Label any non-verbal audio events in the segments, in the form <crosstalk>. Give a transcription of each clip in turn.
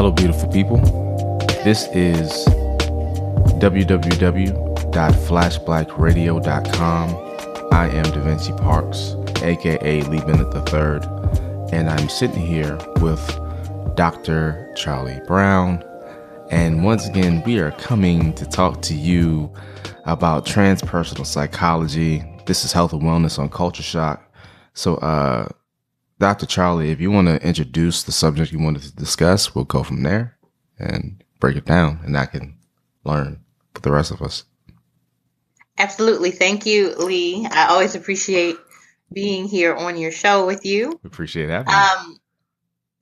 Hello, beautiful people. This is www.flashblackradio.com. I am Da Vinci Parks, aka Lee Bennett III, and I'm sitting here with Dr. Charlie Brown. And once again, we are coming to talk to you about transpersonal psychology. This is health and wellness on Culture Shock. So, uh, Dr. Charlie, if you want to introduce the subject you wanted to discuss, we'll go from there and break it down, and I can learn for the rest of us. Absolutely. Thank you, Lee. I always appreciate being here on your show with you. We appreciate having you. Um,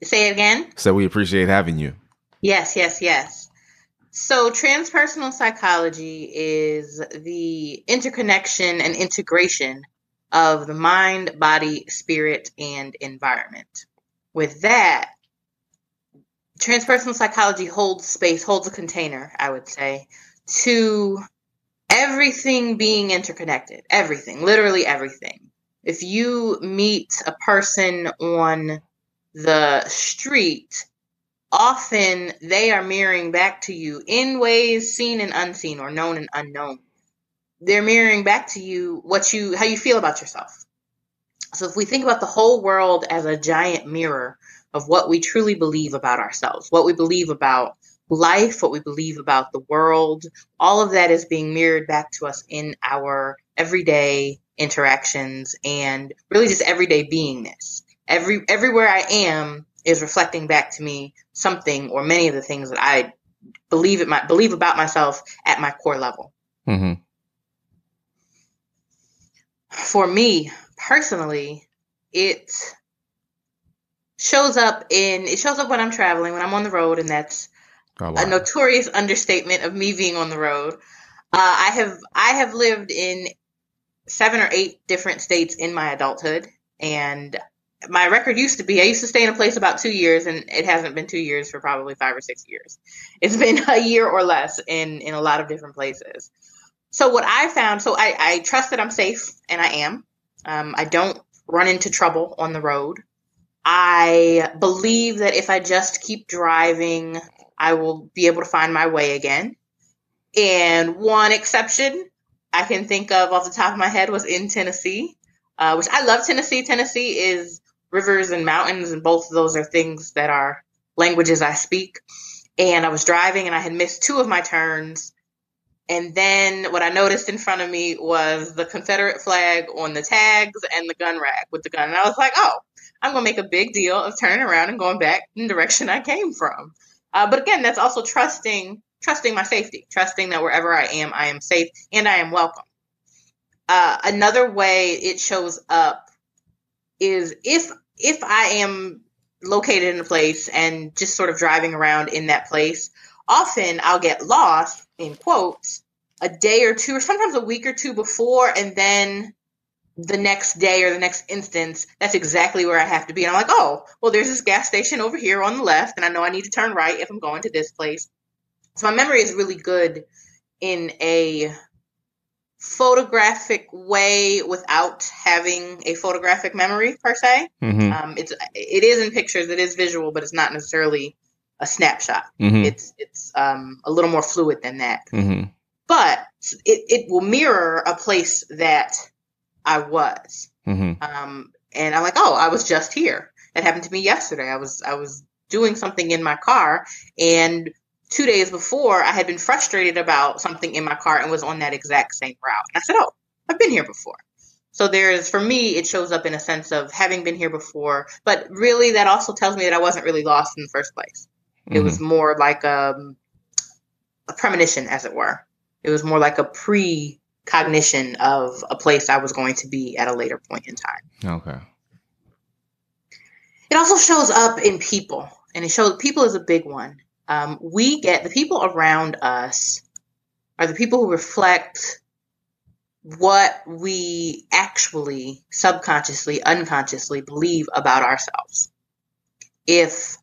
say it again. So we appreciate having you. Yes, yes, yes. So, transpersonal psychology is the interconnection and integration of the mind, body, spirit, and environment. With that, transpersonal psychology holds space, holds a container, I would say, to everything being interconnected. Everything, literally everything. If you meet a person on the street, often they are mirroring back to you in ways seen and unseen or known and unknown they're mirroring back to you what you how you feel about yourself. So if we think about the whole world as a giant mirror of what we truly believe about ourselves, what we believe about life, what we believe about the world, all of that is being mirrored back to us in our everyday interactions and really just everyday beingness. Every everywhere I am is reflecting back to me something or many of the things that I believe it might believe about myself at my core level. Mm-hmm for me personally, it shows up in it shows up when I'm traveling, when I'm on the road, and that's oh, wow. a notorious understatement of me being on the road. Uh, I have I have lived in seven or eight different states in my adulthood, and my record used to be I used to stay in a place about two years, and it hasn't been two years for probably five or six years. It's <laughs> been a year or less in in a lot of different places. So what I found, so I, I trust that I'm safe, and I am. Um, I don't run into trouble on the road. I believe that if I just keep driving, I will be able to find my way again. And one exception I can think of off the top of my head was in Tennessee, uh, which I love Tennessee. Tennessee is rivers and mountains, and both of those are things that are languages I speak. And I was driving and I had missed two of my turns and then what I noticed in front of me was the Confederate flag on the tags and the gun rack with the gun. And I was like, oh, I'm going to make a big deal of turning around and going back in the direction I came from. Uh, but again, that's also trusting trusting my safety, trusting that wherever I am, I am safe and I am welcome. Uh, another way it shows up is if if I am located in a place and just sort of driving around in that place, often I'll get lost in quotes a day or two or sometimes a week or two before and then the next day or the next instance that's exactly where i have to be. And i'm like oh well there's this gas station over here on the left and i know i need to turn right if i'm going to this place. So my memory is really good in a photographic way without having a photographic memory per se. Mm-hmm. um, it's it is in pictures it is visual but it's not necessarily a snapshot. Mm-hmm. It's it's um, a little more fluid than that. Mm-hmm. But it, it will mirror a place that I was. Mm-hmm. Um, and I'm like, oh, I was just here. That happened to me yesterday. I was I was doing something in my car, and two days before, I had been frustrated about something in my car and was on that exact same route. And I said, oh, I've been here before. So there's, for me, it shows up in a sense of having been here before, but really that also tells me that I wasn't really lost in the first place. It mm-hmm. was more like a, um, a premonition, as it were. It was more like a precognition of a place I was going to be at a later point in time. Okay. It also shows up in people and it shows people is a big one. Um, we get the people around us are the people who reflect what we actually subconsciously, unconsciously believe about ourselves. If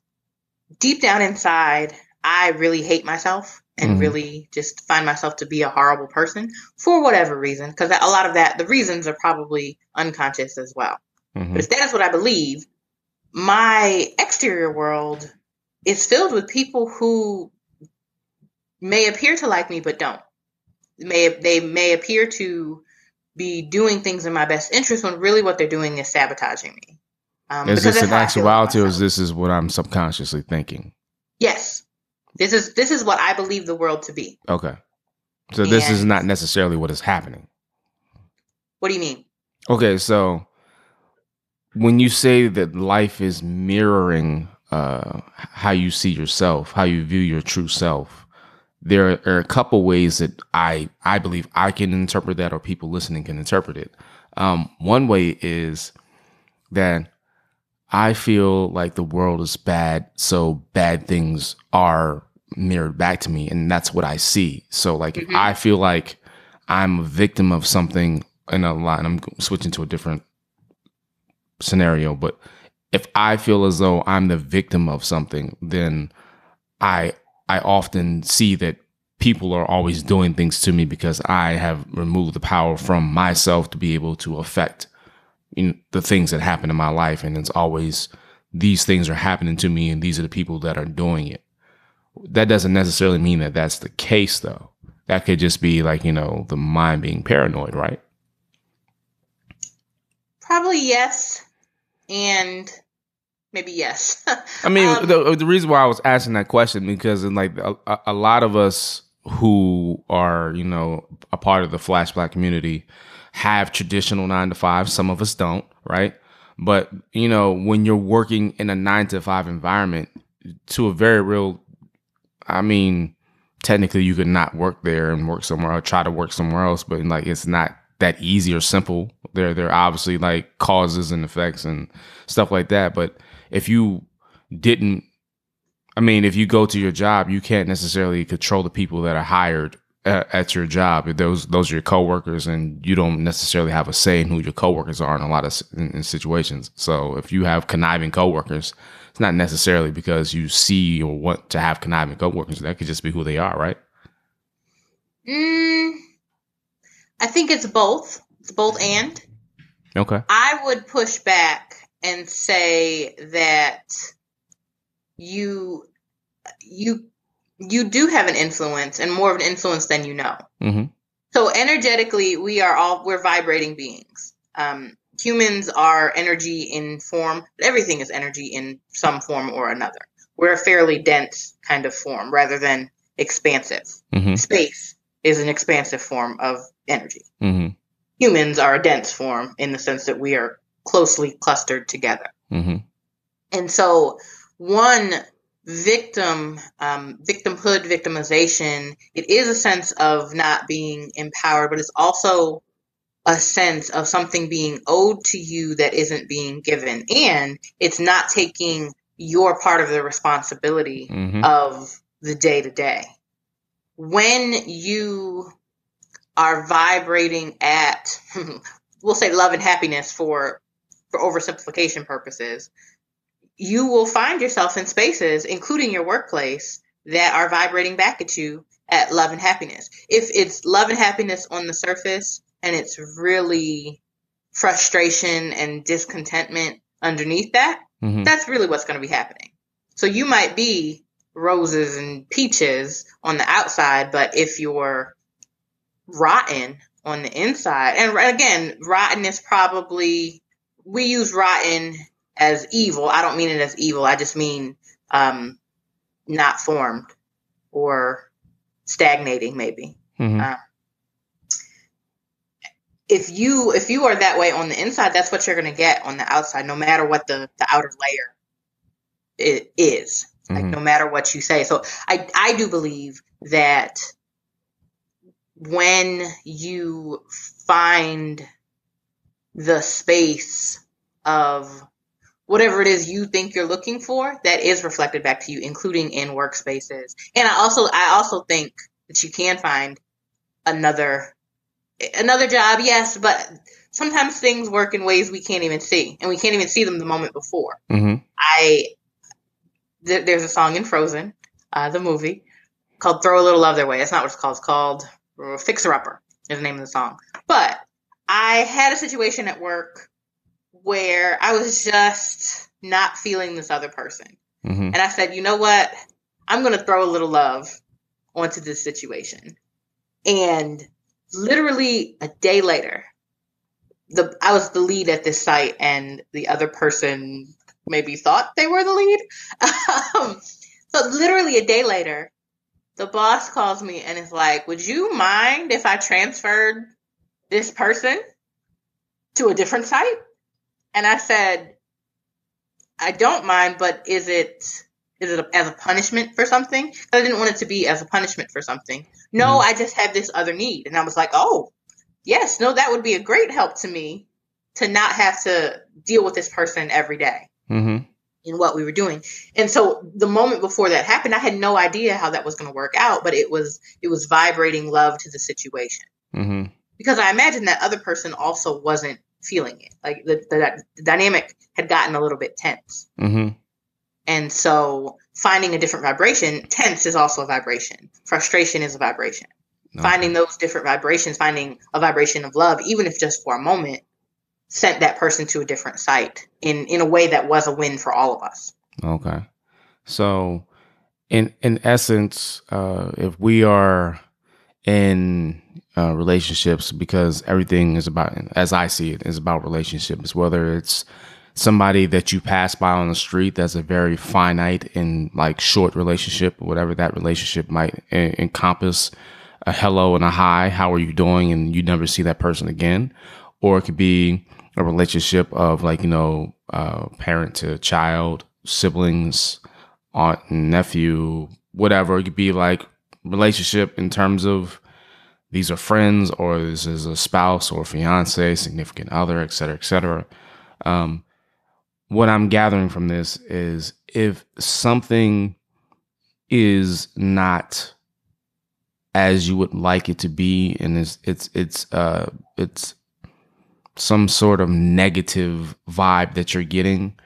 deep down inside, I really hate myself and mm-hmm. really just find myself to be a horrible person for whatever reason, because a lot of that, the reasons are probably unconscious as well. Mm-hmm. But if that's what I believe, my exterior world is filled with people who may appear to like me but don't. May they may appear to be doing things in my best interest when really what they're doing is sabotaging me. Um, is this an actuality, or is this is what I'm subconsciously thinking? Yes, this is this is what I believe the world to be. Okay, so and this is not necessarily what is happening. What do you mean? Okay, so when you say that life is mirroring uh, how you see yourself, how you view your true self, there are a couple ways that I I believe I can interpret that, or people listening can interpret it. Um, one way is that I feel like the world is bad, so bad things are mirrored back to me, and that's what I see. So, like, mm-hmm. I feel like I'm a victim of something in a lot, and I'm switching to a different scenario, but if I feel as though I'm the victim of something, then I I often see that people are always doing things to me because I have removed the power from myself to be able to affect you know, the things that happen in my life. And it's always these things are happening to me, and these are the people that are doing it. That doesn't necessarily mean that that's the case, though. That could just be like you know the mind being paranoid, right? Probably yes and maybe yes. I mean, um, the, the reason why I was asking that question because in like a, a, lot of us who are you know a part of the Flash Black community have traditional nine to five. Some of us don't, right? But you know, when you're working in a nine to five environment, to a very real, I mean, technically you could not work there and work somewhere or try to work somewhere else, but like it's not that easy or simple. There, there are obviously like causes and effects and stuff like that. But if you didn't, I mean, if you go to your job, you can't necessarily control the people that are hired at, at your job. Those, those are your coworkers, and you don't necessarily have a say in who your coworkers are in a lot of in, in situations. So if you have conniving coworkers, it's not necessarily because you see or want to have conniving coworkers. That could just be who they are, right? Mm, I think it's both. It's both and. Okay. I would push back and say that you you you do have an influence and more of an influence than you know. Mm-hmm. So energetically, we are all we're vibrating beings. Um, humans are energy in form. Everything is energy in some form or another. We're a fairly dense kind of form rather than expansive. Mm-hmm. Space is an expansive form of energy. Mm-hmm. Humans are a dense form in the sense that we are closely clustered together. Mm-hmm. And so, one victim, um, victimhood, victimization, it is a sense of not being empowered, but it's also a sense of something being owed to you that isn't being given. And it's not taking your part of the responsibility mm-hmm. of the day to day. When you are vibrating at <laughs> we'll say love and happiness for for oversimplification purposes you will find yourself in spaces including your workplace that are vibrating back at you at love and happiness if it's love and happiness on the surface and it's really frustration and discontentment underneath that mm-hmm. that's really what's going to be happening so you might be roses and peaches on the outside but if you're rotten on the inside. And again, rotten is probably we use rotten as evil. I don't mean it as evil. I just mean um, not formed or stagnating, maybe. Mm-hmm. Uh, if you if you are that way on the inside, that's what you're going to get on the outside, no matter what the the outer layer it is. Mm-hmm. Like no matter what you say. So I I do believe that when you find the space of whatever it is you think you're looking for, that is reflected back to you, including in workspaces. And I also I also think that you can find another another job, yes, but sometimes things work in ways we can't even see, and we can't even see them the moment before. Mm-hmm. I th- there's a song in Frozen, uh, the movie, called "Throw a Little Love Their Way." That's not what it's called. It's called "Fixer Upper." Is the name of the song. But I had a situation at work where I was just not feeling this other person, mm-hmm. and I said, "You know what? I'm going to throw a little love onto this situation." And literally a day later, the I was the lead at this site, and the other person maybe thought they were the lead. um, so literally a day later, the boss calls me and is like, "Would you mind if I transferred this person to a different site?" And I said, "I don't mind, but is it is it a, as a punishment for something? I didn't want it to be as a punishment for something. No, mm-hmm. I just have this other need." And I was like, "Oh, yes, no, that would be a great help to me to not have to deal with this person every day mm-hmm. in what we were doing. And so the moment before that happened, I had no idea how that was going to work out, but it was it was vibrating love to the situation mm-hmm. because I imagine that other person also wasn't feeling it. Like the, the, the dynamic had gotten a little bit tense. Mm-hmm. And so finding a different vibration, tense is also a vibration. Frustration is a vibration. Finding those different vibrations, finding a vibration of love, even if just for a moment, sent that person to a different site in in a way that was a win for all of us. Okay, so in in essence, uh, if we are in uh, relationships, because everything is about, as I see it, is about relationships. Whether it's somebody that you pass by on the street that's a very finite and like short relationship, whatever that relationship might encompass a hello and a hi, how are you doing? And you never see that person again. Or it could be a relationship of like, you know, uh, parent to child, siblings, aunt and nephew, whatever. It could be like relationship in terms of these are friends or this is a spouse or fiance, significant other, et cetera, et cetera. Um, what I'm gathering from this is if something is not as you would like it to be and it's it's it's uh it's some sort of negative vibe that you're getting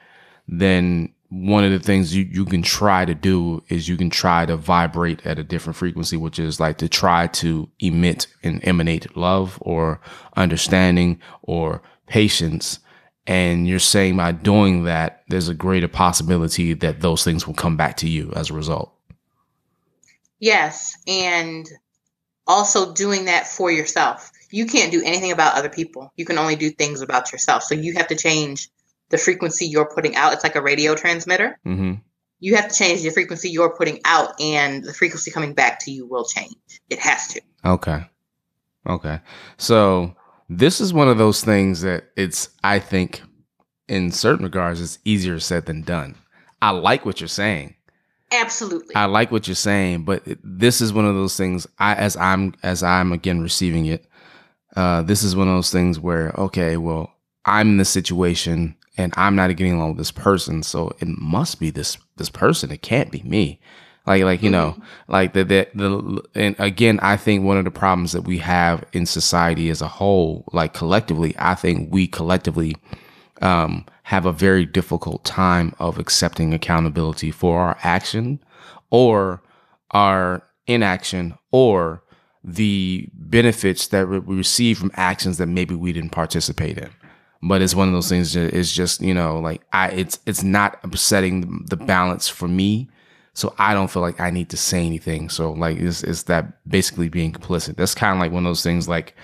then one of the things you, you can try to do is you can try to vibrate at a different frequency, which is like to try to emit and emanate love or understanding or patience. And you're saying by doing that, there's a greater possibility that those things will come back to you as a result. Yes. And also doing that for yourself. You can't do anything about other people. You can only do things about yourself. So you have to change the frequency you're putting out. It's like a radio transmitter. Mm-hmm. You have to change the frequency you're putting out, and the frequency coming back to you will change. It has to. Okay. Okay. So this is one of those things that it's, I think, in certain regards, it's easier said than done. I like what you're saying. Absolutely. I like what you're saying, but this is one of those things I as I'm as I'm again receiving it. Uh, this is one of those things where okay, well, I'm in the situation and I'm not getting along with this person, so it must be this this person. It can't be me. Like like you mm-hmm. know, like the, the the and again, I think one of the problems that we have in society as a whole, like collectively, I think we collectively um, have a very difficult time of accepting accountability for our action or our inaction or the benefits that we receive from actions that maybe we didn't participate in. But it's one of those things that is just, you know, like I, it's, it's not upsetting the balance for me. So I don't feel like I need to say anything. So like, it's, it's that basically being complicit. That's kind of like one of those things like,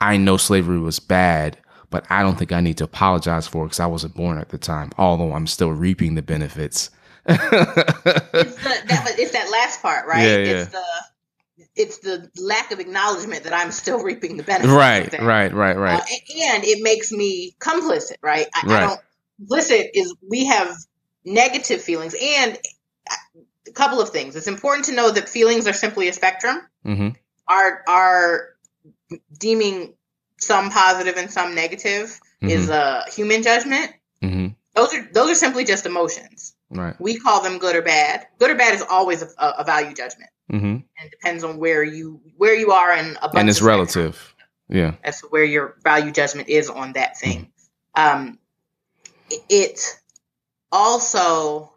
I know slavery was bad, but I don't think I need to apologize for it because I wasn't born at the time, although I'm still reaping the benefits. <laughs> it's, the, that, it's that last part, right? Yeah, yeah. It's the it's the lack of acknowledgement that I'm still reaping the benefits. Right, right, right, right. Uh, and it makes me complicit, right? I, right. I don't. Complicit is we have negative feelings, and a couple of things. It's important to know that feelings are simply a spectrum. Mm-hmm. Our our deeming some positive and some negative mm-hmm. is a human judgment. Mm-hmm. Those are those are simply just emotions. Right. We call them good or bad. Good or bad is always a, a value judgment, mm-hmm. and it depends on where you where you are in a and it's relative. Yeah, to where your value judgment is on that thing. Mm-hmm. Um, it also,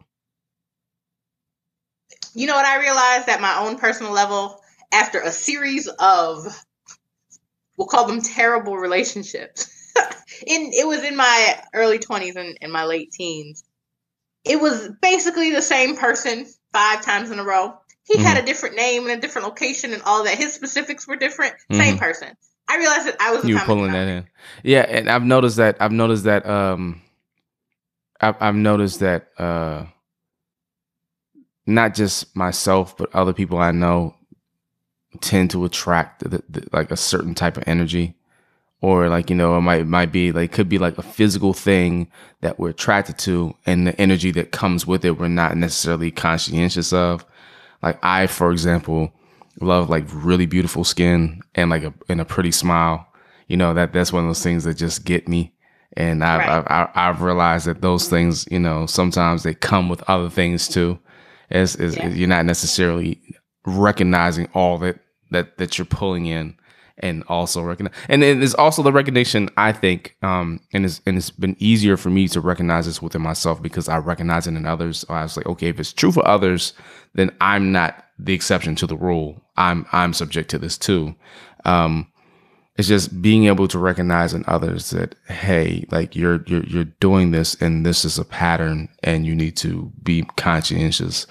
you know what I realized at my own personal level after a series of, we'll call them terrible relationships. <laughs> in it was in my early 20s and, and my late teens it was basically the same person five times in a row he mm-hmm. had a different name and a different location and all that. His specifics were different. Mm-hmm. same person. I realized that i was you pulling that in. Yeah and i've noticed that i've noticed that um i've, I've noticed that uh not just myself but other people i know tend to attract the, the, like a certain type of energy. Or like you know it might might be like could be like a physical thing that we're attracted to and the energy that comes with it we're not necessarily conscientious of like i for example love like really beautiful skin and like a and a pretty smile you know that that's one of those things that just get me and I've, right. I've, I've realized that those things you know sometimes they come with other things too as, as yeah. you're not necessarily recognizing all that that that you're pulling in and also recognize and then there's also the recognition i think um and it's and it's been easier for me to recognize this within myself because i recognize it in others. I was like okay if it's true for others then i'm not the exception to the rule. I'm i'm subject to this too. Um it's just being able to recognize in others that hey like you're you're you're doing this and this is a pattern and you need to be conscientious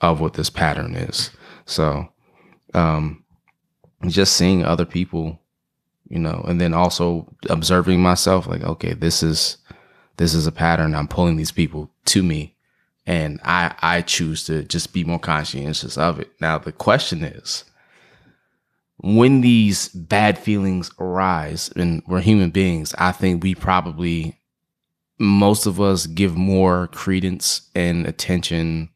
of what this pattern is. So um just seeing other people, you know, and then also observing myself like, okay, this is this is a pattern. I'm pulling these people to me and I I choose to just be more conscientious of it. Now the question is when these bad feelings arise and we're human beings, I think we probably most of us give more credence and attention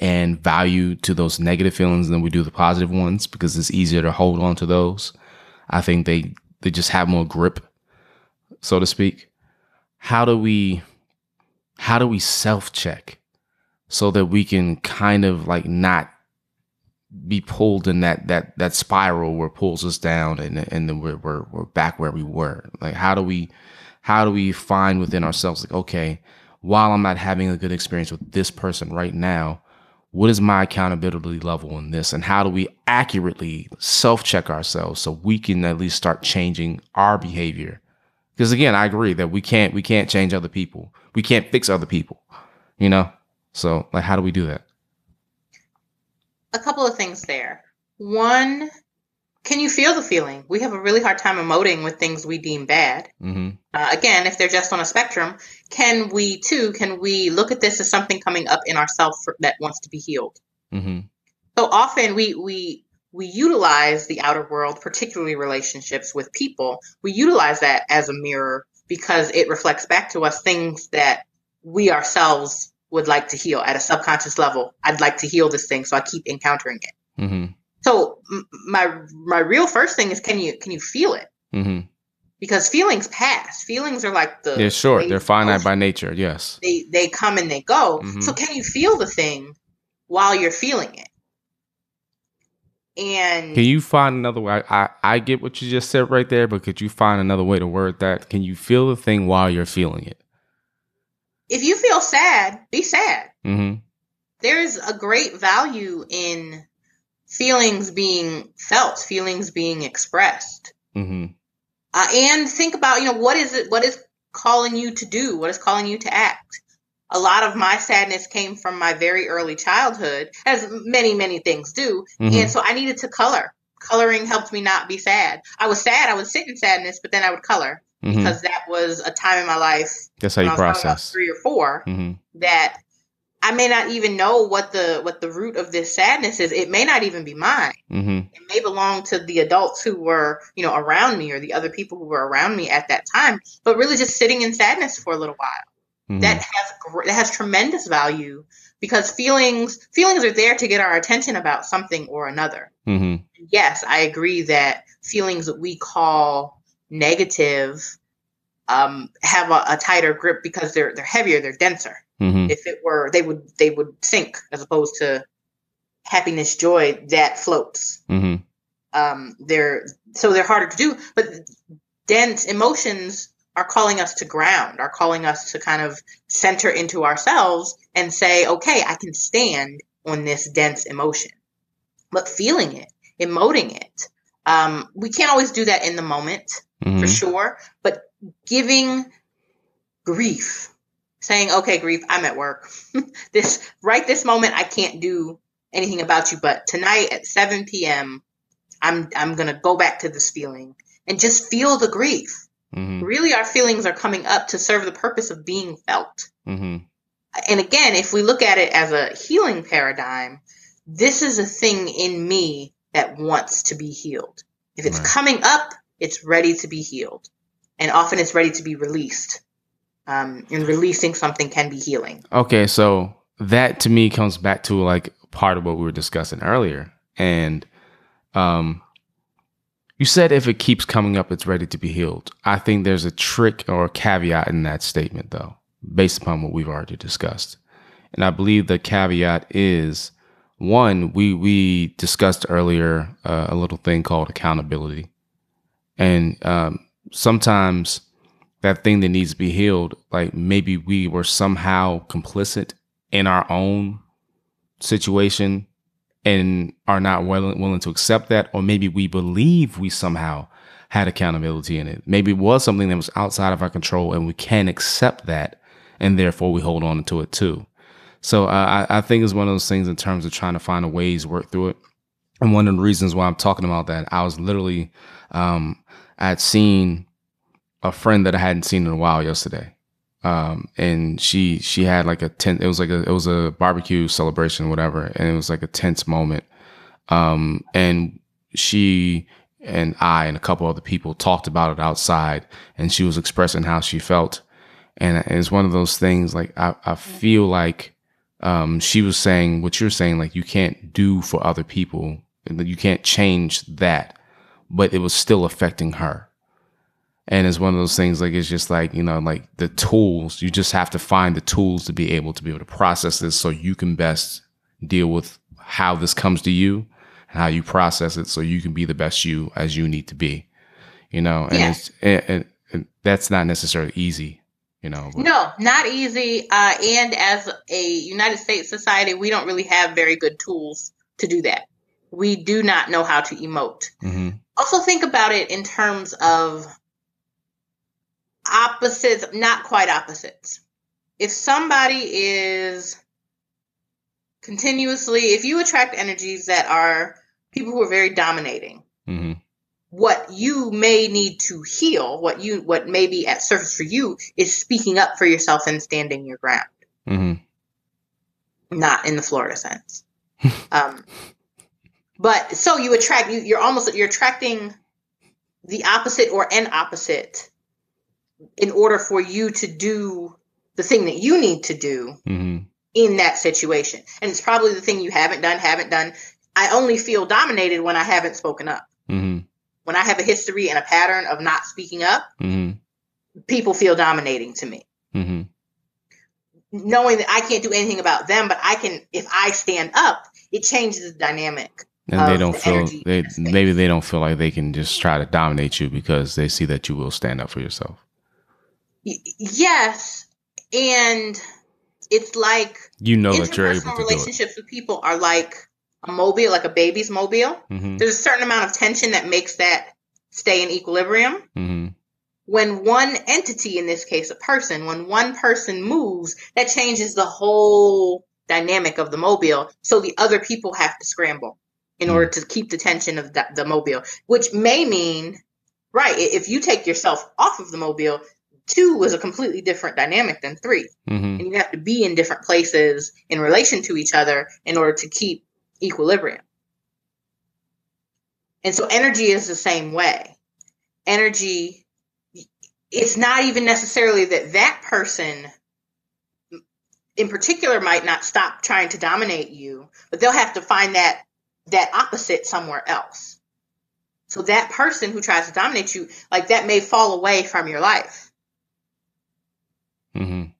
and value to those negative feelings than we do the positive ones because it's easier to hold on to those. I think they they just have more grip, so to speak. How do we how do we self check so that we can kind of like not be pulled in that that that spiral where pulls us down and and then we're, we're we're back where we were. Like how do we how do we find within ourselves like okay, while I'm not having a good experience with this person right now, what is my accountability level in this? And how do we accurately self-check ourselves so we can at least start changing our behavior? Because again i agree that we can't we can't change other people. We can't fix other people you know? So like how do we do that? A couple of things there. One can you feel the feeling? We have a really hard time emoting with things we deem bad. Mm-hmm. Uh, again, if they're just on a spectrum, can we too? Can we look at this as something coming up in ourselves that wants to be healed? Mm-hmm. So often we we we utilize the outer world, particularly relationships with people. We utilize that as a mirror because it reflects back to us things that we ourselves would like to heal at a subconscious level. I'd like to heal this thing, so I keep encountering it. Mm-hmm. So my my real first thing is can you can you feel it? Mm-hmm. Because feelings pass. Feelings are like the they're short. They're finite by nature. Yes. They they come and they go. Mm-hmm. So can you feel the thing while you're feeling it? And can you find another way? I, I, I get what you just said right there, but could you find another way to word that? Can you feel the thing while you're feeling it? If you feel sad, be sad. Mm-hmm. There is a great value in feelings being felt, feelings being expressed. Mm-hmm. Uh, and think about, you know, what is it, what is calling you to do? What is calling you to act? A lot of my sadness came from my very early childhood, as many, many things do. Mm-hmm. And so I needed to color. Coloring helped me not be sad. I was sad, I would sit in sadness, but then I would color mm-hmm. because that was a time in my life. That's how you process. Three or 4 mm-hmm. that I may not even know what the what the root of this sadness is. It may not even be mine. Mm-hmm. It may belong to the adults who were, you know, around me or the other people who were around me at that time. But really, just sitting in sadness for a little while mm-hmm. that has that has tremendous value because feelings feelings are there to get our attention about something or another. Mm-hmm. Yes, I agree that feelings that we call negative um, have a, a, tighter grip because they're they're heavier, they're denser. Mm-hmm. If it were, they would they would sink as opposed to happiness, joy that floats. Mm-hmm. Um, they're so they're harder to do, but dense emotions are calling us to ground, are calling us to kind of center into ourselves and say, okay, I can stand on this dense emotion. But feeling it, emoting it, um, we can't always do that in the moment mm-hmm. for sure, but giving grief, saying, okay, grief, I'm at work. <laughs> this right this moment, I can't do anything about you, but tonight at 7 p.m., I'm I'm gonna go back to this feeling and just feel the grief. Mm-hmm. Really, our feelings are coming up to serve the purpose of being felt. Mm-hmm. And again, if we look at it as a healing paradigm, this is a thing in me that wants to be healed. If it's right. coming up, it's ready to be healed. And often it's ready to be released. Um, and releasing something can be healing. Okay, so that to me comes back to like part of what we were discussing earlier. And um, you said if it keeps coming up, it's ready to be healed. I think there's a trick or a caveat in that statement, though, based upon what we've already discussed. And I believe the caveat is one, we we discussed earlier uh, a little thing called accountability, and um, sometimes that thing that needs to be healed, like maybe we were somehow complicit in our own situation and are not willing, willing to accept that, or maybe we believe we somehow had accountability in it. Maybe it was something that was outside of our control and we can't accept that, and therefore we hold on to it too. So uh, I, I think it's one of those things in terms of trying to find a ways work through it. And one of the reasons why I'm talking about that, I was literally, um, I had seen a friend that I hadn't seen in a while yesterday. Um, and she, she had like a tent, it was like a, it was a barbecue celebration, whatever. And it was like a tense moment. Um, and she and I and a couple other people talked about it outside and she was expressing how she felt. And it's one of those things like I, I feel like um, she was saying what you're saying, like you can't do for other people, you can't change that, but it was still affecting her. And it's one of those things like it's just like, you know, like the tools, you just have to find the tools to be able to be able to process this so you can best deal with how this comes to you and how you process it so you can be the best you as you need to be. You know, and yeah. it's and, and that's not necessarily easy you know. But. No, not easy. Uh, and as a United States society, we don't really have very good tools to do that. We do not know how to emote. Mm-hmm. Also, think about it in terms of opposites, not quite opposites. If somebody is continuously, if you attract energies that are people who are very dominating, mm-hmm what you may need to heal, what you what may be at surface for you is speaking up for yourself and standing your ground. Mm-hmm. Not in the Florida sense. <laughs> um, but so you attract you you're almost you're attracting the opposite or an opposite in order for you to do the thing that you need to do mm-hmm. in that situation. And it's probably the thing you haven't done, haven't done. I only feel dominated when I haven't spoken up. Mm-hmm when I have a history and a pattern of not speaking up, mm-hmm. people feel dominating to me. Mm-hmm. Knowing that I can't do anything about them, but I can, if I stand up, it changes the dynamic. And they don't the feel they maybe they don't feel like they can just try to dominate you because they see that you will stand up for yourself. Y- yes, and it's like you know that you're able to relationships with people are like a mobile, like a baby's mobile, mm-hmm. there's a certain amount of tension that makes that stay in equilibrium. Mm-hmm. When one entity, in this case a person, when one person moves, that changes the whole dynamic of the mobile. So the other people have to scramble in mm-hmm. order to keep the tension of the, the mobile, which may mean, right, if you take yourself off of the mobile, two is a completely different dynamic than 3 mm-hmm. And you have to be in different places in relation to each other in order to keep equilibrium. And so energy is the same way. Energy, it's not even necessarily that that person in particular might not stop trying to dominate you, but they'll have to find that that opposite somewhere else. So that person who tries to dominate you, like that may fall away from your life. Mm-hmm.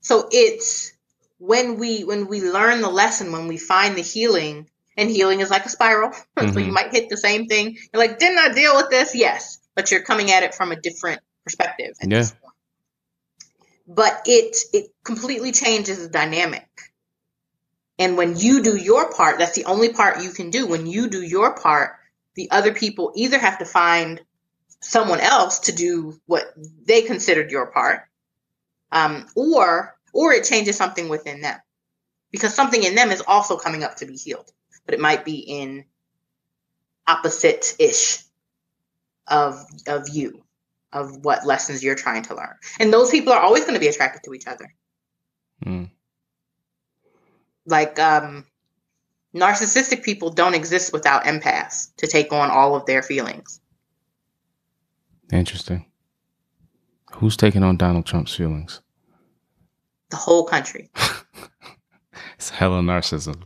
So it's when we when we learn the lesson, when we find the healing, and healing is like a spiral. Mm-hmm. <laughs> so you mm-hmm. might hit the same thing. You're like, didn't I deal with this? Yes, but you're coming at it from a different perspective. yeah. But it it completely changes the dynamic. And when you do your part, that's the only part you can do. When you do your part, the other people either have to find someone else to do what they considered your part, um, or or it changes something within them because something in them is also coming up to be healed, but it might be in opposite ish of of you of what lessons you're trying to learn, and those people are always going to be attracted to each other. Mm. Like um, narcissistic people don't exist without empaths to take on all of their feelings. Interesting. Who's taking on Donald Trump's feelings? The whole country. <laughs> it's hella narcissism.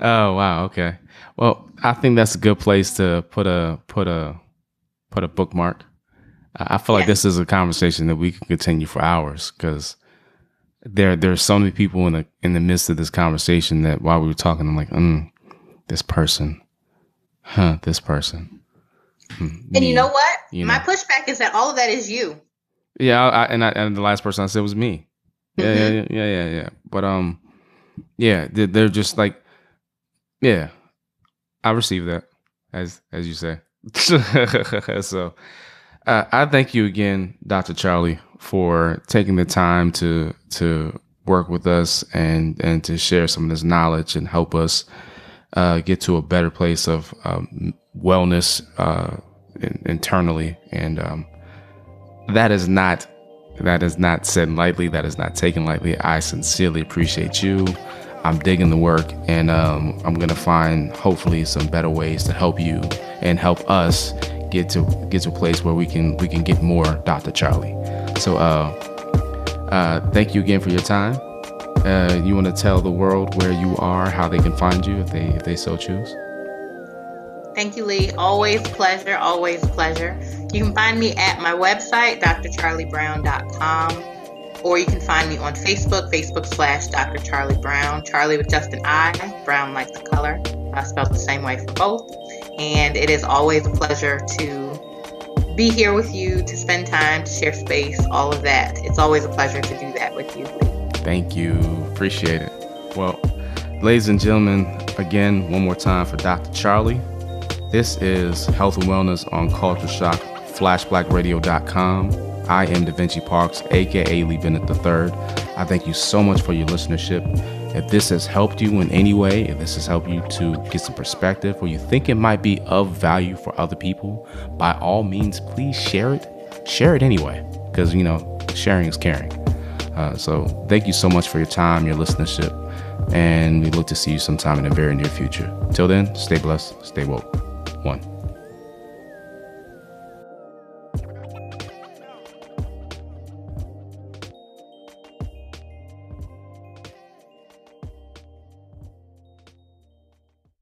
Oh wow, okay. Well, I think that's a good place to put a put a put a bookmark. I feel like this is a conversation that we can continue for hours because there there's so many people in the in the midst of this conversation that while we were talking, I'm like, mm, this person, huh, this person. Mm, and you know what? You My pushback is that all of that is you. Yeah, I, and I, and the last person I said was me. Yeah, mm-hmm. yeah, yeah, yeah, yeah. But um, yeah, they're, they're just like, yeah, I received that as as you say. <laughs> so, uh, I thank you again, Dr. Charlie, for taking the time to to work with us and and to share some of this knowledge and help us uh, get to a better place of um, wellness uh, in, internally. And um, that is not that is not said lightly. That is not taken lightly. I sincerely appreciate you. I'm digging the work, and um, I'm gonna find hopefully some better ways to help you and help us get to get to a place where we can we can get more Dr. Charlie. So uh, uh, thank you again for your time. Uh, you want to tell the world where you are, how they can find you if they if they so choose. Thank you, Lee. Always pleasure. Always pleasure. You can find me at my website, drcharliebrown.com, or you can find me on Facebook, Facebook slash Dr. Charlie Brown. Charlie with just an I, Brown like the color. I spelled the same way for both. And it is always a pleasure to be here with you, to spend time, to share space, all of that. It's always a pleasure to do that with you. Thank you. Appreciate it. Well, ladies and gentlemen, again, one more time for Dr. Charlie. This is Health and Wellness on Culture Shock, flashblackradio.com. I am Da Vinci Parks, aka Lee Bennett III. I thank you so much for your listenership. If this has helped you in any way, if this has helped you to get some perspective, or you think it might be of value for other people, by all means, please share it. Share it anyway, because you know, sharing is caring. Uh, so, thank you so much for your time, your listenership, and we look to see you sometime in the very near future. Till then, stay blessed, stay woke one.